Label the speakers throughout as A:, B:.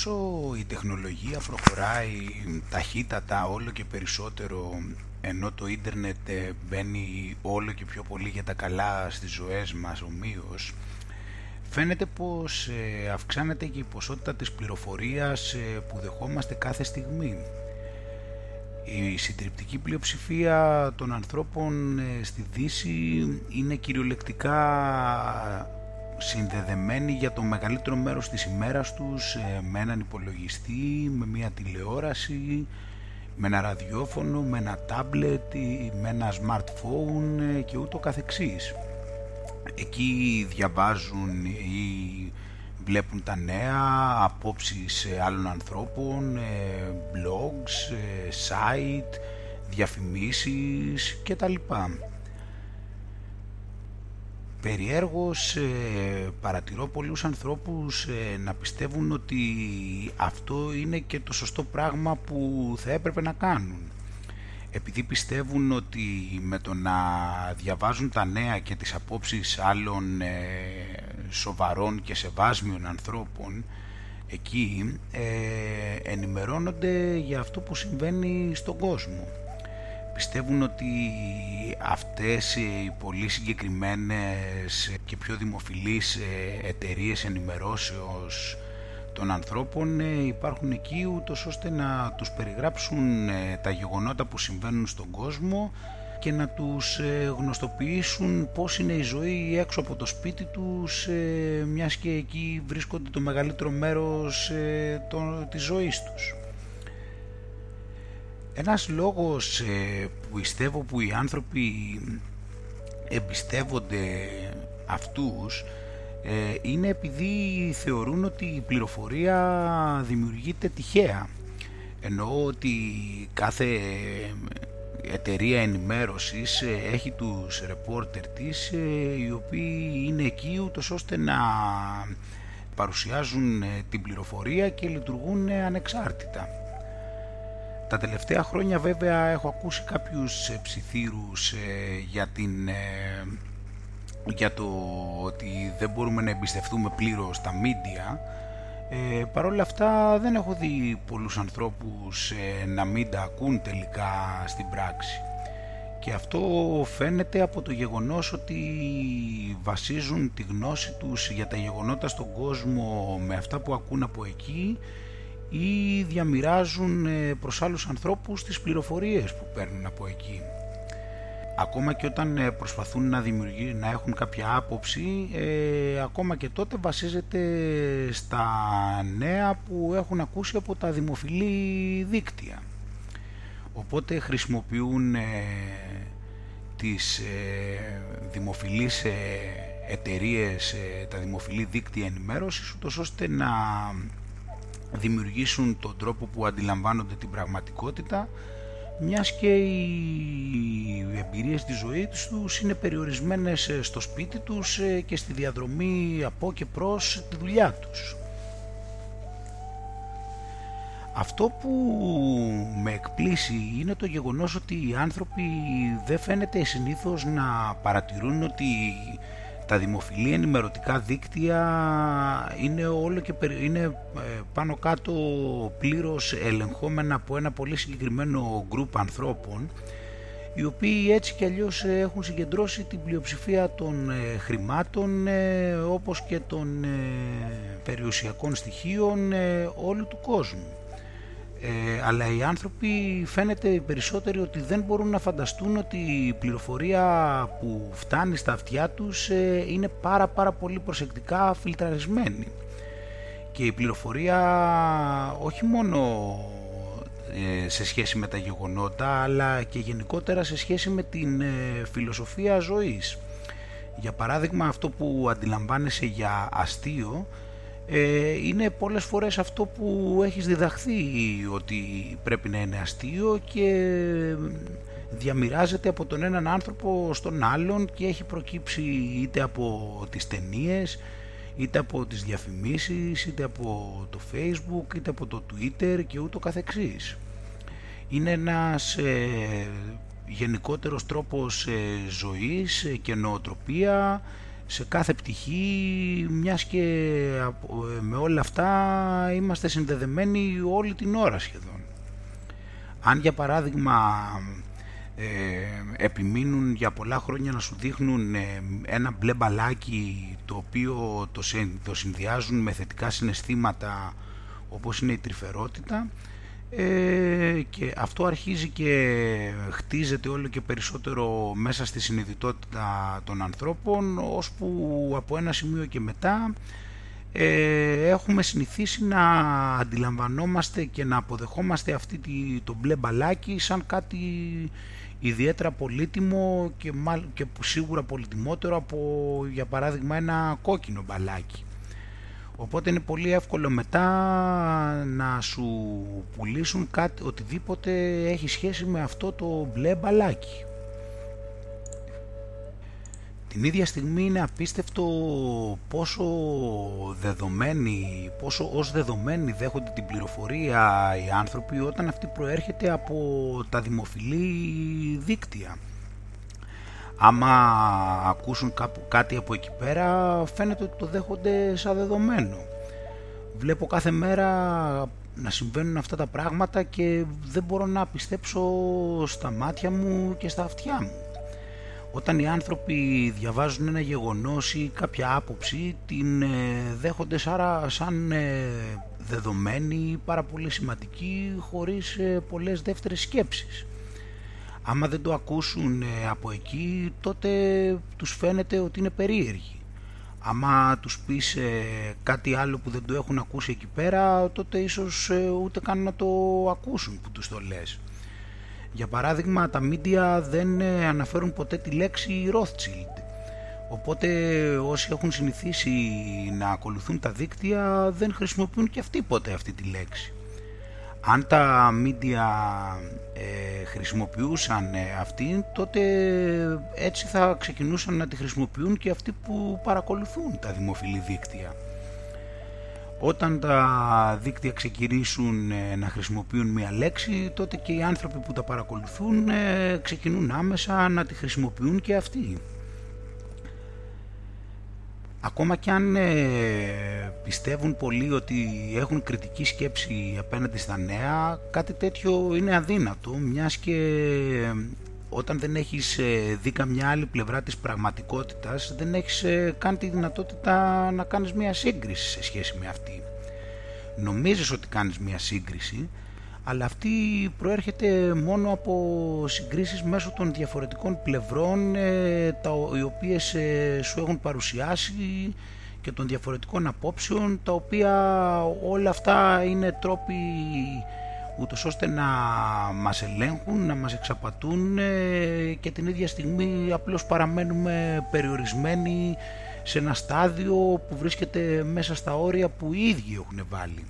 A: όσο η τεχνολογία προχωράει ταχύτατα όλο και περισσότερο ενώ το ίντερνετ ε, μπαίνει όλο και πιο πολύ για τα καλά στις ζωές μας ομοίως φαίνεται πως ε, αυξάνεται και η ποσότητα της πληροφορίας ε, που δεχόμαστε κάθε στιγμή. Η συντριπτική πλειοψηφία των ανθρώπων στη Δύση είναι κυριολεκτικά συνδεδεμένοι για το μεγαλύτερο μέρος της ημέρας τους με έναν υπολογιστή, με μια τηλεόραση, με ένα ραδιόφωνο, με ένα τάμπλετ, με ένα smartphone και ούτω καθεξής. Εκεί διαβάζουν ή βλέπουν τα νέα, απόψεις άλλων ανθρώπων, ε, blogs, ε, site, διαφημίσεις κτλ. Περιέργως ε, παρατηρώ πολλούς ανθρώπους ε, να πιστεύουν ότι αυτό είναι και το σωστό πράγμα που θα έπρεπε να κάνουν. Επειδή πιστεύουν ότι με το να διαβάζουν τα νέα και τις απόψεις άλλων ε, σοβαρών και σεβάσμιων ανθρώπων εκεί ενημερώνονται για αυτό που συμβαίνει στον κόσμο πιστεύουν ότι αυτές οι πολύ συγκεκριμένες και πιο δημοφιλείς ε, εταιρείες ενημερώσεως των ανθρώπων ε, υπάρχουν εκεί ούτως ώστε να τους περιγράψουν ε, τα γεγονότα που συμβαίνουν στον κόσμο και να τους γνωστοποιήσουν πώς είναι η ζωή έξω από το σπίτι τους μιας και εκεί βρίσκονται το μεγαλύτερο μέρος της ζωής τους. Ένας λόγος ε, που πιστεύω που οι άνθρωποι εμπιστεύονται αυτούς ε, είναι επειδή θεωρούν ότι η πληροφορία δημιουργείται τυχαία. Εννοώ ότι κάθε εταιρεία ενημέρωσης ε, έχει τους ρεπόρτερ της οι οποίοι είναι εκεί ούτως ώστε να παρουσιάζουν την πληροφορία και λειτουργούν ανεξάρτητα. Τα τελευταία χρόνια βέβαια έχω ακούσει κάποιους ε, ψιθύρους ε, για, την, ε, για το ότι δεν μπορούμε να εμπιστευτούμε πλήρως τα μίντια. Ε, Παρ' όλα αυτά δεν έχω δει πολλούς ανθρώπους να μην τα ακούν τελικά στην πράξη. Και αυτό φαίνεται από το γεγονός ότι βασίζουν τη γνώση τους για τα γεγονότα στον κόσμο με αυτά που ακούν από εκεί ή διαμοιράζουν ε, προς άλλους ανθρώπους τις πληροφορίες που παίρνουν από εκεί. Ακόμα και όταν ε, προσπαθούν να, να έχουν κάποια άποψη, ε, ακόμα και τότε βασίζεται στα νέα που έχουν ακούσει από τα δημοφιλή δίκτυα. Οπότε χρησιμοποιούν ε, τις ε, δημοφιλείς εταιρείες, τα δημοφιλή δίκτυα ενημέρωσης, ούτως ώστε να δημιουργήσουν τον τρόπο που αντιλαμβάνονται την πραγματικότητα μιας και οι εμπειρίες της ζωής τους είναι περιορισμένες ε, στο σπίτι τους ε, και στη διαδρομή από και προς τη δουλειά τους. Αυτό που με εκπλήσει είναι το γεγονός ότι οι άνθρωποι δεν φαίνεται συνήθως να παρατηρούν ότι τα δημοφιλή ενημερωτικά δίκτυα είναι όλο και είναι ε, πάνω κάτω πλήρως ελεγχόμενα από ένα πολύ συγκεκριμένο γκρουπ ανθρώπων οι οποίοι έτσι κι αλλιώς έχουν συγκεντρώσει την πλειοψηφία των ε, χρημάτων ε, όπως και των περιουσιακών στοιχείων όλου του κόσμου ε, αλλά οι άνθρωποι φαίνεται περισσότεροι ότι δεν μπορούν να φανταστούν ότι η πληροφορία που φτάνει στα αυτιά τους ε, είναι πάρα πάρα πολύ προσεκτικά φιλτραρισμένη και η πληροφορία όχι μόνο ε, σε σχέση με τα γεγονότα αλλά και γενικότερα σε σχέση με την ε, φιλοσοφία ζωής. Για παράδειγμα αυτό που αντιλαμβάνεσαι για αστείο ε, είναι πολλές φορές αυτό που έχεις διδαχθεί ότι πρέπει να είναι αστείο και διαμοιράζεται από τον έναν άνθρωπο στον άλλον και έχει προκύψει είτε από τις ταινίες, είτε από τις διαφημίσεις, είτε από το facebook, είτε από το twitter και ούτω καθεξής. Είναι ένας ε, γενικότερος τρόπος ε, ζωής και νοοτροπία σε κάθε πτυχή μιας και με όλα αυτά είμαστε συνδεδεμένοι όλη την ώρα σχεδόν. Αν για παράδειγμα ε, επιμείνουν για πολλά χρόνια να σου δείχνουν ε, ένα μπλε μπαλάκι το οποίο το, το συνδυάζουν με θετικά συναισθήματα όπως είναι η τρυφερότητα ε, και αυτό αρχίζει και χτίζεται όλο και περισσότερο μέσα στη συνειδητότητα των ανθρώπων ώσπου από ένα σημείο και μετά ε, έχουμε συνηθίσει να αντιλαμβανόμαστε και να αποδεχόμαστε αυτή τη, το μπλε μπαλάκι σαν κάτι ιδιαίτερα πολύτιμο και, και σίγουρα πολυτιμότερο από για παράδειγμα ένα κόκκινο μπαλάκι. Οπότε είναι πολύ εύκολο μετά να σου πουλήσουν κάτι, οτιδήποτε έχει σχέση με αυτό το μπλε μπαλάκι. Την ίδια στιγμή είναι απίστευτο πόσο δεδομένοι, πόσο ως δεδομένοι δέχονται την πληροφορία οι άνθρωποι όταν αυτή προέρχεται από τα δημοφιλή δίκτυα. Άμα ακούσουν κάπου κάτι από εκεί πέρα φαίνεται ότι το δέχονται σαν δεδομένο. Βλέπω κάθε μέρα να συμβαίνουν αυτά τα πράγματα και δεν μπορώ να πιστέψω στα μάτια μου και στα αυτιά μου. Όταν οι άνθρωποι διαβάζουν ένα γεγονός ή κάποια άποψη την ε, δέχονται σαν, σαν ε, δεδομένη, πάρα πολύ σημαντική, χωρίς ε, πολλές δεύτερες σκέψεις. Άμα δεν το ακούσουν από εκεί, τότε τους φαίνεται ότι είναι περίεργοι. Άμα τους πεις κάτι άλλο που δεν το έχουν ακούσει εκεί πέρα, τότε ίσως ούτε καν να το ακούσουν που τους το λες. Για παράδειγμα, τα μίντια δεν ε, αναφέρουν ποτέ τη λέξη Rothschild. Οπότε όσοι έχουν συνηθίσει να ακολουθούν τα δίκτυα δεν χρησιμοποιούν και αυτοί ποτέ αυτή τη λέξη. Αν τα μίντια ε, χρησιμοποιούσαν ε, αυτή, τότε έτσι θα ξεκινούσαν να τη χρησιμοποιούν και αυτοί που παρακολουθούν τα δημοφιλή δίκτυα. Όταν τα δίκτυα ξεκινήσουν ε, να χρησιμοποιούν μία λέξη, τότε και οι άνθρωποι που τα παρακολουθούν ε, ξεκινούν άμεσα να τη χρησιμοποιούν και αυτοί. Ακόμα κι αν ε, πιστεύουν πολλοί ότι έχουν κριτική σκέψη απέναντι στα νέα, κάτι τέτοιο είναι αδύνατο, μιας και όταν δεν έχεις ε, δει καμιά άλλη πλευρά της πραγματικότητας δεν έχεις ε, καν τη δυνατότητα να κάνεις μια σύγκριση σε σχέση με αυτή. Νομίζεις ότι κάνεις μια σύγκριση αλλά αυτή προέρχεται μόνο από συγκρίσεις μέσω των διαφορετικών πλευρών ε, τα, οι οποίες σου έχουν παρουσιάσει και των διαφορετικών απόψεων τα οποία όλα αυτά είναι τρόποι ούτως ώστε να μας ελέγχουν, να μας εξαπατούν ε, και την ίδια στιγμή απλώς παραμένουμε περιορισμένοι σε ένα στάδιο που βρίσκεται μέσα στα όρια που οι ίδιοι έχουν βάλει.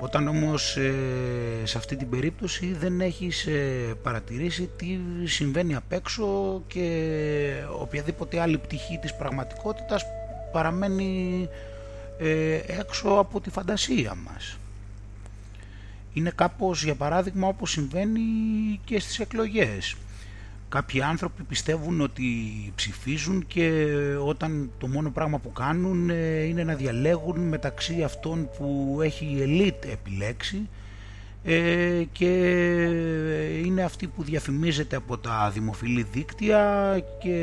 A: Όταν όμως ε, σε αυτή την περίπτωση δεν έχεις ε, παρατηρήσει τι συμβαίνει απ' έξω και οποιαδήποτε άλλη πτυχή της πραγματικότητας παραμένει έξω από τη φαντασία μας είναι κάπως για παράδειγμα όπως συμβαίνει και στις εκλογές. Κάποιοι άνθρωποι πιστεύουν ότι ψηφίζουν και όταν το μόνο πράγμα που κάνουν ε, είναι να διαλέγουν μεταξύ αυτών που έχει η ελίτ επιλέξει ε, και είναι αυτοί που διαφημίζεται από τα δημοφιλή δίκτυα και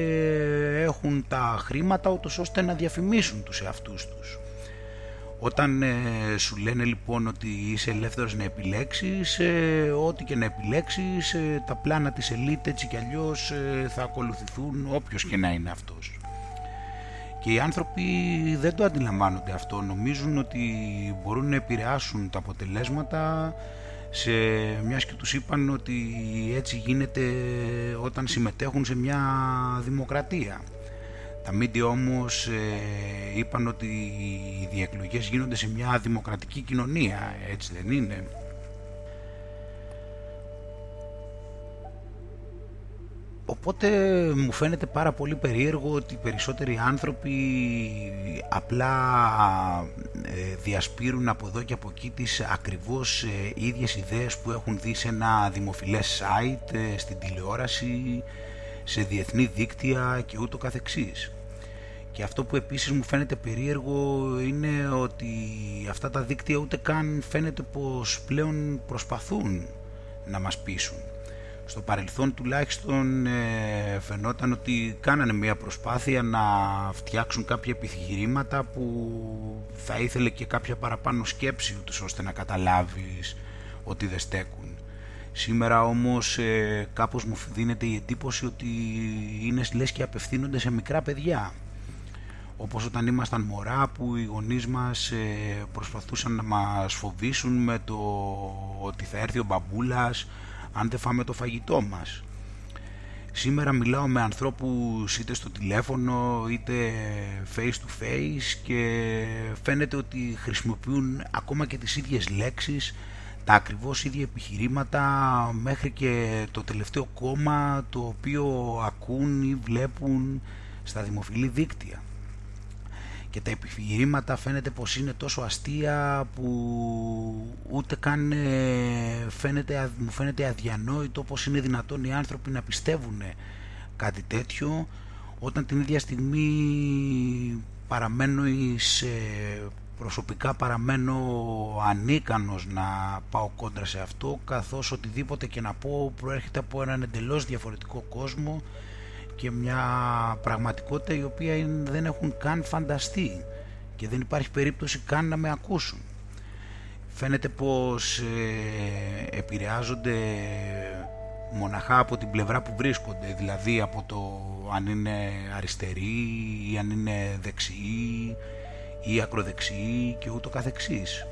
A: έχουν τα χρήματα ώστε να διαφημίσουν τους εαυτούς τους. Όταν ε, σου λένε λοιπόν ότι είσαι ελεύθερος να επιλέξεις, ε, ό,τι και να επιλέξεις, ε, τα πλάνα της ελίτ έτσι κι αλλιώς θα ακολουθηθούν όποιος και να είναι αυτός. Και οι άνθρωποι δεν το αντιλαμβάνονται αυτό, νομίζουν ότι μπορούν να επηρεάσουν τα αποτελέσματα σε μιας και τους είπαν ότι έτσι γίνεται όταν συμμετέχουν σε μια δημοκρατία. Τα μίντια όμως ε, είπαν ότι οι διακλογές γίνονται σε μια δημοκρατική κοινωνία, έτσι δεν είναι; Οπότε μου φαίνεται πάρα πολύ περίεργο ότι οι περισσότεροι άνθρωποι απλά ε, διασπείρουν από εδώ και από εκεί τις ακριβώς ε, ίδιες ιδέες που έχουν δει σε ένα δημοφιλές site, στην τηλεόραση, σε διεθνή δίκτυα και ούτω καθεξής. Και αυτό που επίσης μου φαίνεται περίεργο είναι ότι αυτά τα δίκτυα ούτε καν φαίνεται πως πλέον προσπαθούν να μας πείσουν. Στο παρελθόν τουλάχιστον ε, φαινόταν ότι κάνανε μια προσπάθεια να φτιάξουν κάποια επιχειρήματα που θα ήθελε και κάποια παραπάνω σκέψη ούτως ώστε να καταλάβεις ότι δεν στέκουν. Σήμερα όμως ε, κάπως μου δίνεται η εντύπωση ότι είναι λες και απευθύνονται σε μικρά παιδιά όπως όταν ήμασταν μωρά που οι γονείς μας ε, προσπαθούσαν να μας φοβήσουν με το ότι θα έρθει ο μπαμπούλας αν δεν φάμε το φαγητό μας. Σήμερα μιλάω με ανθρώπους είτε στο τηλέφωνο είτε face to face και φαίνεται ότι χρησιμοποιούν ακόμα και τις ίδιες λέξεις τα ακριβώς ίδια επιχειρήματα μέχρι και το τελευταίο κόμμα το οποίο ακούν ή βλέπουν στα δημοφιλή δίκτυα. Και τα επιχειρήματα φαίνεται πως είναι τόσο αστεία που ούτε καν ε, φαίνεται, μου φαίνεται αδιανόητο πως είναι δυνατόν οι άνθρωποι να πιστεύουν κάτι τέτοιο όταν την ίδια στιγμή παραμένω εις, ε, προσωπικά παραμένω ανίκανος να πάω κόντρα σε αυτό καθώς οτιδήποτε και να πω προέρχεται από έναν εντελώς διαφορετικό κόσμο και μια πραγματικότητα η οποία δεν έχουν καν φανταστεί και δεν υπάρχει περίπτωση καν να με ακούσουν. Φαίνεται πως ε, επηρεάζονται μοναχά από την πλευρά που βρίσκονται, δηλαδή από το αν είναι αριστεροί ή αν είναι δεξιοί ή ακροδεξιοί και ούτω καθεξής.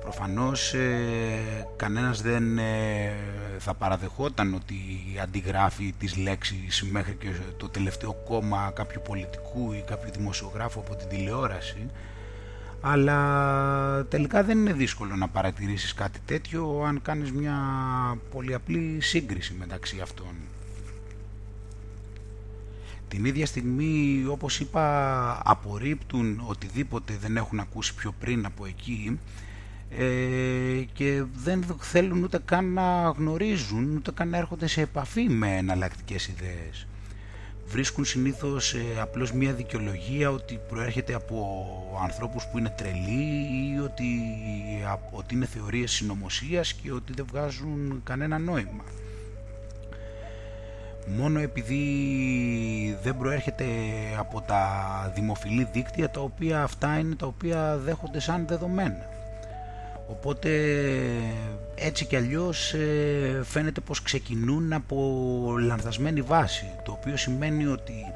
A: Προφανώς ε, κανένας δεν ε, θα παραδεχόταν ότι αντιγράφει τις λέξεις μέχρι και το τελευταίο κόμμα κάποιου πολιτικού ή κάποιου δημοσιογράφου από την τηλεόραση αλλά τελικά δεν είναι δύσκολο να παρατηρήσεις κάτι τέτοιο αν κάνεις μια πολύ απλή σύγκριση μεταξύ αυτών. Την ίδια στιγμή όπως είπα απορρίπτουν οτιδήποτε δεν έχουν ακούσει πιο πριν από εκεί ε, και δεν θέλουν ούτε καν να γνωρίζουν, ούτε καν να έρχονται σε επαφή με εναλλακτικές ιδέες. Βρίσκουν συνήθως ε, απλώς μια δικαιολογία ότι προέρχεται από ανθρώπους που είναι τρελοί ή ότι, ότι είναι θεωρίες συνωμοσίας και ότι δεν βγάζουν κανένα νόημα. Μόνο επειδή δεν προέρχεται από τα δημοφιλή δίκτυα τα οποία αυτά είναι τα οποία δέχονται σαν δεδομένα. Οπότε έτσι κι αλλιώς ε, φαίνεται πως ξεκινούν από λανθασμένη βάση το οποίο σημαίνει ότι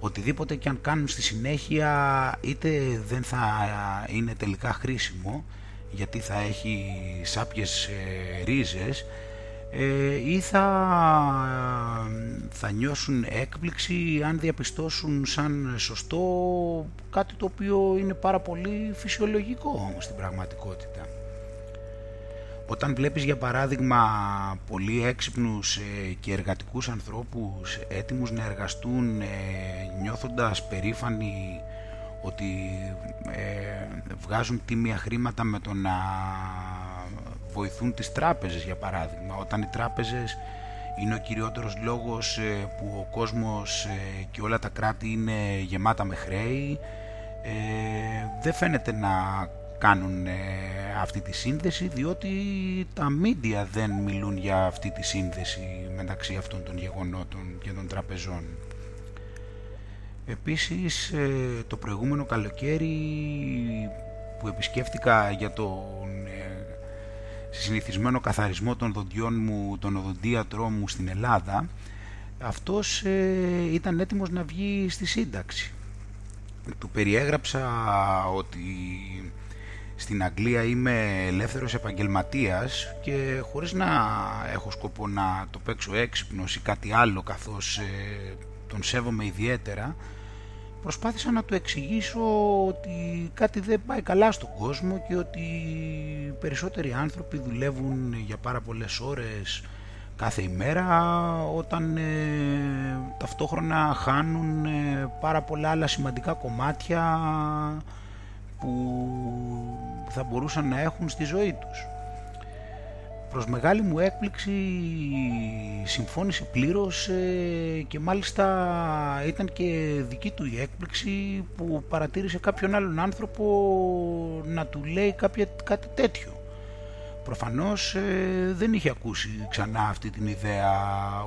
A: οτιδήποτε και αν κάνουν στη συνέχεια είτε δεν θα είναι τελικά χρήσιμο γιατί θα έχει σάπιες ε, ρίζες ε, ή θα, θα νιώσουν έκπληξη αν διαπιστώσουν σαν σωστό κάτι το οποίο είναι πάρα πολύ φυσιολογικό όμως στην πραγματικότητα. Όταν βλέπεις για παράδειγμα πολύ έξυπνους ε, και εργατικούς ανθρώπους έτοιμους να εργαστούν ε, νιώθοντας περήφανοι ότι βγάζουν τίμια χρήματα με το να βοηθούν τις τράπεζες για παράδειγμα όταν οι τράπεζες είναι ο κυριότερος λόγος ε, που ο κόσμος ε, και όλα τα κράτη είναι γεμάτα με χρέη ε, δεν φαίνεται να κάνουν αυτή τη σύνδεση διότι τα μίντια δεν μιλούν για αυτή τη σύνδεση μεταξύ αυτών των γεγονότων και των τραπεζών. Επίσης το προηγούμενο καλοκαίρι που επισκέφτηκα για τον συνηθισμένο καθαρισμό των δοντιών μου, τον οδοντίατρό μου στην Ελλάδα, αυτός ε, ήταν έτοιμος να βγει στη σύνταξη. Του περιέγραψα ότι στην Αγγλία είμαι ελεύθερος επαγγελματίας και χωρίς να έχω σκοπό να το παίξω έξυπνος ή κάτι άλλο καθώς ε, τον σέβομαι ιδιαίτερα προσπάθησα να του εξηγήσω ότι κάτι δεν πάει καλά στον κόσμο και ότι περισσότεροι άνθρωποι δουλεύουν για πάρα πολλές ώρες κάθε ημέρα όταν ε, ταυτόχρονα χάνουν ε, πάρα πολλά άλλα σημαντικά κομμάτια που θα μπορούσαν να έχουν στη ζωή τους. Προς μεγάλη μου έκπληξη συμφώνησε πλήρως ε, και μάλιστα ήταν και δική του η έκπληξη που παρατήρησε κάποιον άλλον άνθρωπο να του λέει κάποια, κάτι τέτοιο. Προφανώς ε, δεν είχε ακούσει ξανά αυτή την ιδέα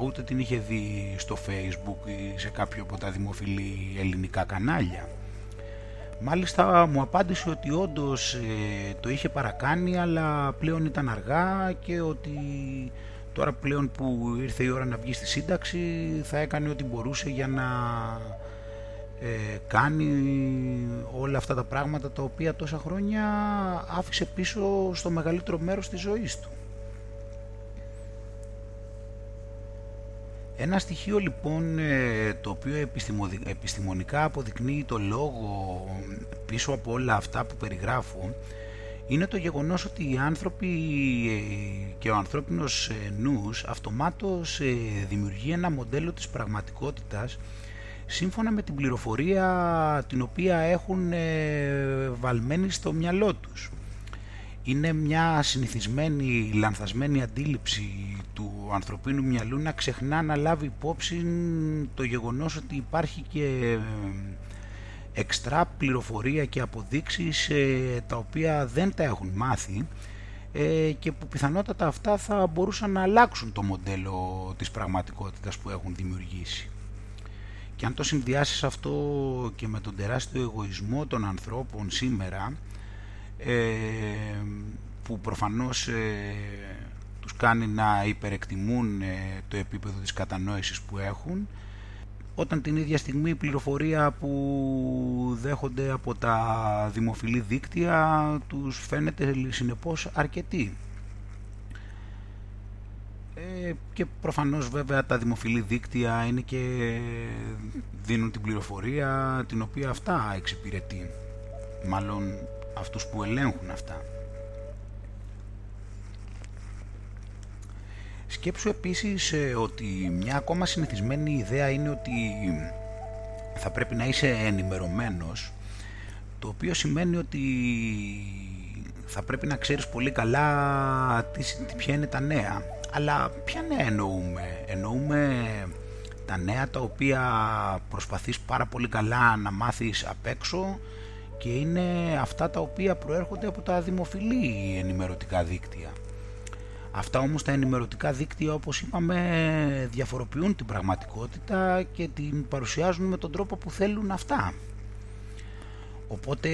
A: ούτε την είχε δει στο facebook ή σε κάποιο από τα δημοφιλή ελληνικά κανάλια. Μάλιστα μου απάντησε ότι όντως ε, το είχε παρακάνει αλλά πλέον ήταν αργά και ότι τώρα πλέον που ήρθε η ώρα να βγει στη σύνταξη θα έκανε ό,τι μπορούσε για να ε, κάνει όλα αυτά τα πράγματα τα οποία τόσα χρόνια άφησε πίσω στο μεγαλύτερο μέρος της ζωής του. Ένα στοιχείο λοιπόν ε, το οποίο επιστημονικά αποδεικνύει το λόγο πίσω από όλα αυτά που περιγράφω είναι το γεγονός ότι οι άνθρωποι ε, και ο ανθρώπινος ε, νους αυτομάτως δημιουργεί ένα μοντέλο της πραγματικότητας σύμφωνα με την πληροφορία την οποία έχουν βαλμένη στο μυαλό τους είναι μια συνηθισμένη λανθασμένη αντίληψη του ανθρωπίνου μυαλού να ξεχνά να λάβει υπόψη το γεγονός ότι υπάρχει και εξτρά πληροφορία και αποδείξεις ε, τα οποία δεν τα έχουν μάθει ε, και που πιθανότατα αυτά θα μπορούσαν να αλλάξουν το μοντέλο της πραγματικότητας που έχουν δημιουργήσει. Και αν το συνδυάσεις αυτό και με τον τεράστιο εγωισμό των ανθρώπων σήμερα ε, που προφανώς ε, τους κάνει να υπερεκτιμούν ε, το επίπεδο της κατανόησης που έχουν όταν την ίδια στιγμή η πληροφορία που δέχονται από τα δημοφιλή δίκτυα τους φαίνεται συνεπώς αρκετή. και προφανώς βέβαια τα δημοφιλή δίκτυα είναι και δίνουν την πληροφορία την οποία αυτά εξυπηρετεί. Μάλλον αυτούς που ελέγχουν αυτά. Σκέψου επίσης ε, ότι μια ακόμα συνηθισμένη ιδέα είναι ότι θα πρέπει να είσαι ενημερωμένος το οποίο σημαίνει ότι θα πρέπει να ξέρεις πολύ καλά τι, ποια είναι τα νέα αλλά ποια νέα εννοούμε; Εννοούμε τα νέα τα οποία προσπαθείς πάρα πολύ καλά να μάθεις απ' έξω και είναι αυτά τα οποία προέρχονται από τα δημοφιλή ενημερωτικά δίκτυα. Αυτά όμως τα ενημερωτικά δίκτυα όπως είπαμε διαφοροποιούν την πραγματικότητα και την παρουσιάζουν με τον τρόπο που θέλουν αυτά. Οπότε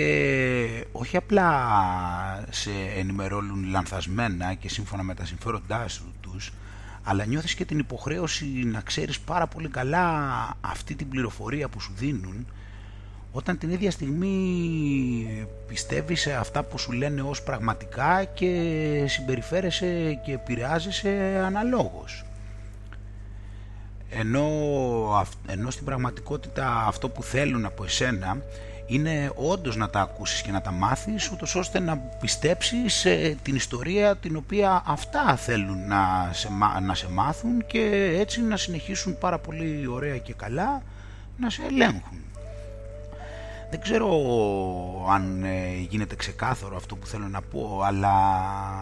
A: όχι απλά σε ενημερώνουν λανθασμένα και σύμφωνα με τα συμφέροντά τους αλλά νιώθεις και την υποχρέωση να ξέρεις πάρα πολύ καλά αυτή την πληροφορία που σου δίνουν όταν την ίδια στιγμή πιστεύεις σε αυτά που σου λένε ως πραγματικά και συμπεριφέρεσαι και επηρεάζεσαι αναλόγως. Ενώ, ενώ στην πραγματικότητα αυτό που θέλουν από εσένα είναι όντως να τα ακούσεις και να τα μάθεις ούτως ώστε να πιστέψεις την ιστορία την οποία αυτά θέλουν να σε, να σε μάθουν και έτσι να συνεχίσουν πάρα πολύ ωραία και καλά να σε ελέγχουν. Δεν ξέρω αν ε, γίνεται ξεκάθαρο αυτό που θέλω να πω, αλλά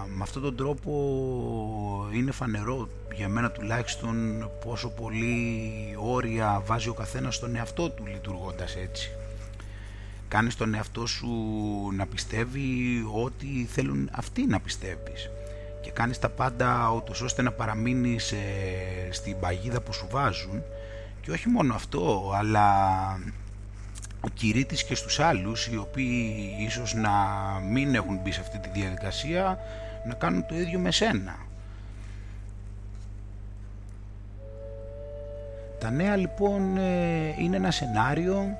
A: με αυτόν τον τρόπο είναι φανερό για μένα τουλάχιστον πόσο πολύ όρια βάζει ο καθένας στον εαυτό του λειτουργώντας έτσι. Κάνεις τον εαυτό σου να πιστεύει ό,τι θέλουν αυτοί να πιστεύεις και κάνεις τα πάντα ούτως ώστε να παραμείνεις ε, στην παγίδα που σου βάζουν και όχι μόνο αυτό αλλά κηρύττεις και στους άλλους οι οποίοι ίσως να μην έχουν μπει σε αυτή τη διαδικασία να κάνουν το ίδιο με σένα. Τα νέα λοιπόν ε, είναι ένα σενάριο,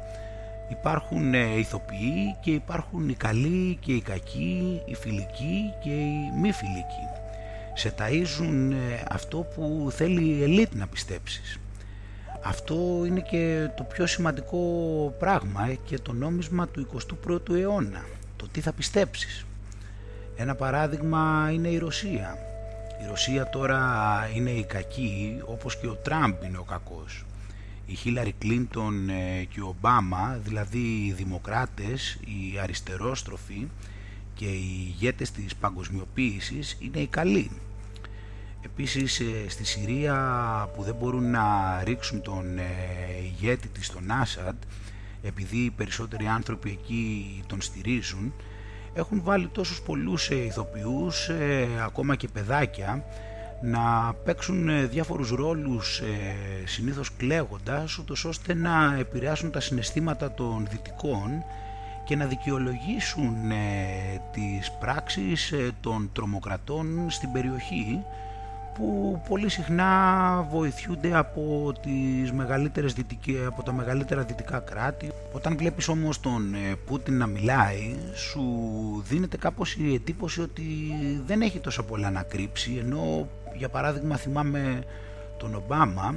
A: υπάρχουν ε, ηθοποιοί και υπάρχουν οι καλοί και οι κακοί, οι φιλικοί και οι μη φιλικοί. Σε ταΐζουν ε, αυτό που θέλει η ελίτ να πιστέψεις. Αυτό είναι και το πιο σημαντικό πράγμα ε, και το νόμισμα του 21ου αιώνα. Το τι θα πιστέψεις. Ένα παράδειγμα είναι η Ρωσία. Η Ρωσία τώρα είναι η κακή όπως και ο Τραμπ είναι ο κακός. Η Χίλαρη Κλίντον ε, και ο Ομπάμα, δηλαδή οι δημοκράτες, οι αριστερόστροφοι και οι ηγέτες της παγκοσμιοποίησης είναι οι καλοί. Επίσης στη Συρία που δεν μπορούν να ρίξουν τον ηγέτη της τον Άσαντ επειδή οι περισσότεροι άνθρωποι εκεί τον στηρίζουν. Έχουν βάλει τόσους πολλούς ηθοποιούς, ακόμα και παιδάκια να παίξουν ε, διάφορους ρόλους ε, συνήθως κλαίγοντας ούτως ώστε να επηρεάσουν τα συναισθήματα των δυτικών και να δικαιολογήσουν ε, τις πράξεις των τρομοκρατών στην περιοχή που πολύ συχνά βοηθούνται από, τις μεγαλύτερες από τα μεγαλύτερα δυτικά κράτη. Όταν βλέπεις όμως τον Πούτιν να μιλάει σου δίνεται κάπως η εντύπωση ότι δεν έχει τόσα πολλά να κρύψει ενώ για παράδειγμα θυμάμαι τον Ομπάμα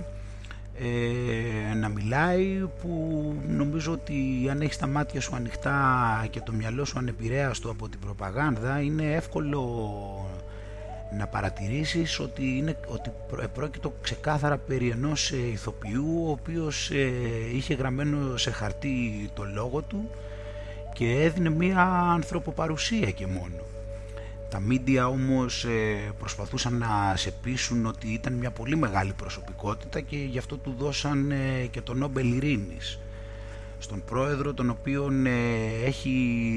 A: ε, να μιλάει που νομίζω ότι αν έχεις τα μάτια σου ανοιχτά και το μυαλό σου ανεπηρέαστο από την προπαγάνδα είναι εύκολο να παρατηρήσεις ότι, είναι, ότι πρόκειτο ξεκάθαρα περί ενός ε, ηθοποιού ο οποίος ε, είχε γραμμένο σε χαρτί το λόγο του και έδινε μία ανθρωποπαρουσία και μόνο. Τα μίντια όμως ε, προσπαθούσαν να σε πείσουν ότι ήταν μια πολύ μεγάλη προσωπικότητα και γι' αυτό του δώσαν ε, και το Νόμπελ Ειρήνης στον πρόεδρο τον οποίον ε, έχει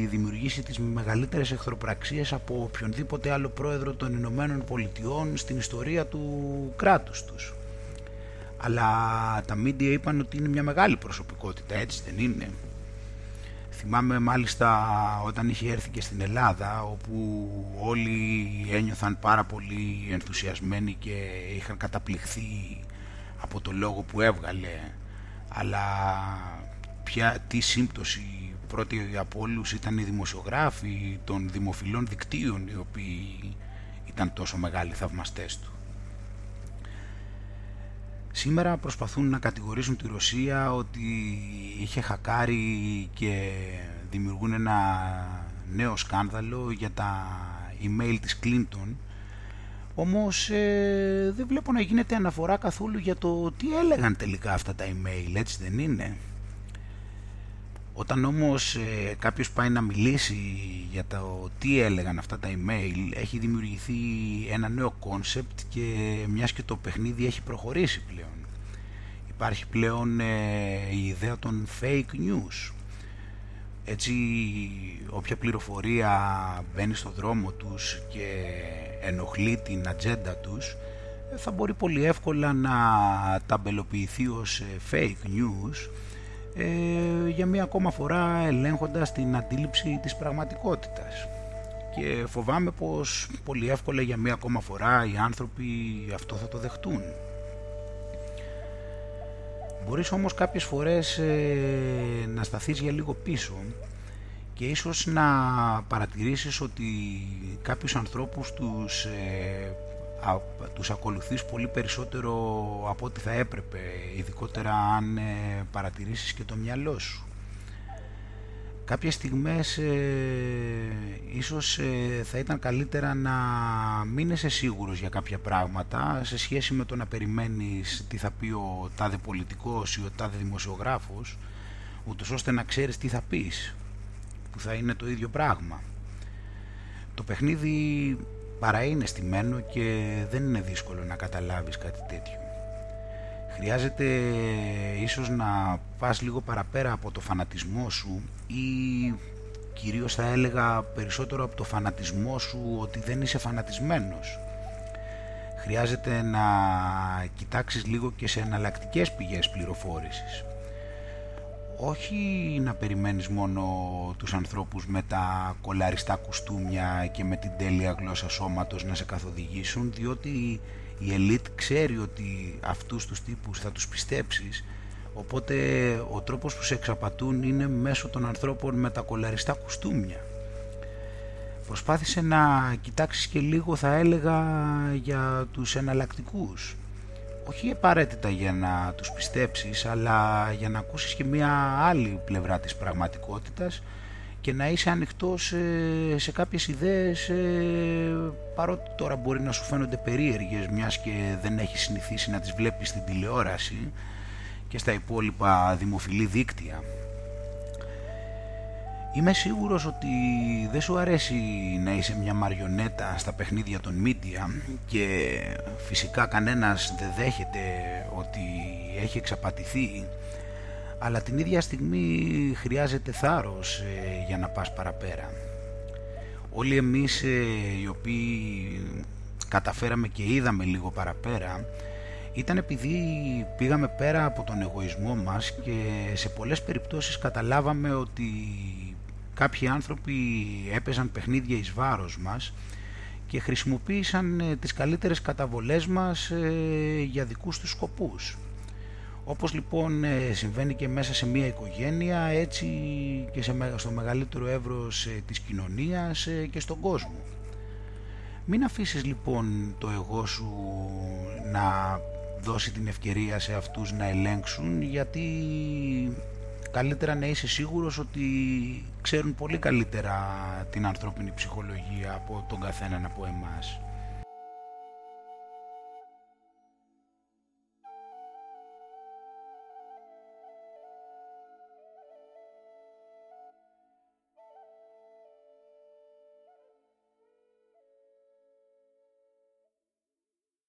A: δημιουργήσει τις μεγαλύτερες εχθροπραξίες από οποιονδήποτε άλλο πρόεδρο των Ηνωμένων Πολιτειών στην ιστορία του κράτους τους. Αλλά τα μίντια είπαν ότι είναι μια μεγάλη προσωπικότητα, έτσι δεν είναι. Θυμάμαι μάλιστα όταν είχε έρθει και στην Ελλάδα όπου όλοι ένιωθαν πάρα πολύ ενθουσιασμένοι και είχαν καταπληχθεί από το λόγο που έβγαλε αλλά πια τι σύμπτωση πρώτη από όλους ήταν οι δημοσιογράφοι των δημοφιλών δικτύων οι οποίοι ήταν τόσο μεγάλοι θαυμαστές του. Σήμερα προσπαθούν να κατηγορήσουν τη Ρωσία ότι είχε χακάρει και δημιουργούν ένα νέο σκάνδαλο για τα email της Clinton όμως ε, δεν βλέπω να γίνεται αναφορά καθόλου για το τι έλεγαν τελικά αυτά τα email, έτσι δεν είναι. Όταν όμως ε, κάποιος πάει να μιλήσει για το τι έλεγαν αυτά τα email έχει δημιουργηθεί ένα νέο concept και μιας και το παιχνίδι έχει προχωρήσει πλέον. Υπάρχει πλέον ε, η ιδέα των fake news. Έτσι όποια πληροφορία μπαίνει στο δρόμο τους και ενοχλεί την ατζέντα τους θα μπορεί πολύ εύκολα να ταμπελοποιηθεί ως ε, fake news ε, για μία ακόμα φορά ελέγχοντας την αντίληψη της πραγματικότητας και φοβάμαι πως πολύ εύκολα για μία ακόμα φορά οι άνθρωποι αυτό θα το δεχτούν. Μπορείς όμως κάποιες φορές ε, να σταθείς για λίγο πίσω και ίσως να παρατηρήσεις ότι κάποιους ανθρώπους τους ε, α, τους ακολουθείς πολύ περισσότερο από ό,τι θα έπρεπε ειδικότερα αν ε, παρατηρήσεις και το μυαλό σου. Κάποιες στιγμές ε, ίσως ε, θα ήταν καλύτερα να μην είσαι σίγουρος για κάποια πράγματα σε σχέση με το να περιμένεις τι θα πει ο τάδε πολιτικός ή ο τάδε δημοσιογράφος ούτως ώστε να ξέρεις τι θα πεις που θα είναι το ίδιο πράγμα. Το παιχνίδι παρά είναι στημένο και δεν είναι δύσκολο να καταλάβεις κάτι τέτοιο. Χρειάζεται ίσως να πας λίγο παραπέρα από το φανατισμό σου ή κυρίως θα έλεγα περισσότερο από το φανατισμό σου ότι δεν είσαι φανατισμένος. Χρειάζεται να κοιτάξεις λίγο και σε εναλλακτικές πηγές πληροφόρησης όχι να περιμένεις μόνο τους ανθρώπους με τα κολαριστά κουστούμια και με την τέλεια γλώσσα σώματος να σε καθοδηγήσουν διότι η ελίτ ξέρει ότι αυτούς τους τύπους θα τους πιστέψεις. Οπότε ο τρόπος που σε εξαπατούν είναι μέσω των ανθρώπων με τα κολαριστά κουστούμια. Προσπάθησε να κοιτάξεις και λίγο θα έλεγα για τους εναλλακτικούς όχι απαραίτητα για να τους πιστέψεις αλλά για να ακούσεις και μια άλλη πλευρά της πραγματικότητας και να είσαι ανοιχτός σε, σε κάποιες ιδέες παρότι τώρα μπορεί να σου φαίνονται περίεργες μιας και δεν έχεις συνηθίσει να τις βλέπεις στην τηλεόραση και στα υπόλοιπα δημοφιλή δίκτυα. Είμαι σίγουρος ότι δεν σου αρέσει να είσαι μια μαριονέτα στα παιχνίδια των media και φυσικά κανένας δεν δέχεται ότι έχει εξαπατηθεί αλλά την ίδια στιγμή χρειάζεται θάρρος ε, για να πας παραπέρα. Όλοι εμείς ε, οι οποίοι καταφέραμε και είδαμε λίγο παραπέρα ήταν επειδή πήγαμε πέρα από τον εγωισμό μας και σε πολλές περιπτώσεις καταλάβαμε ότι κάποιοι άνθρωποι έπαιζαν παιχνίδια εις βάρος μας και χρησιμοποίησαν ε, τις καλύτερες καταβολές μας ε, για δικούς τους σκοπούς. Όπως λοιπόν ε, συμβαίνει και μέσα σε μια οικογένεια, έτσι και στο μεγαλύτερο εύρος της κοινωνίας και στον κόσμο. Μην αφήσεις λοιπόν το εγώ σου να δώσει την ευκαιρία σε αυτούς να ελέγξουν γιατί καλύτερα να είσαι σίγουρος ότι ξέρουν πολύ καλύτερα την ανθρώπινη ψυχολογία από τον καθέναν από εμάς.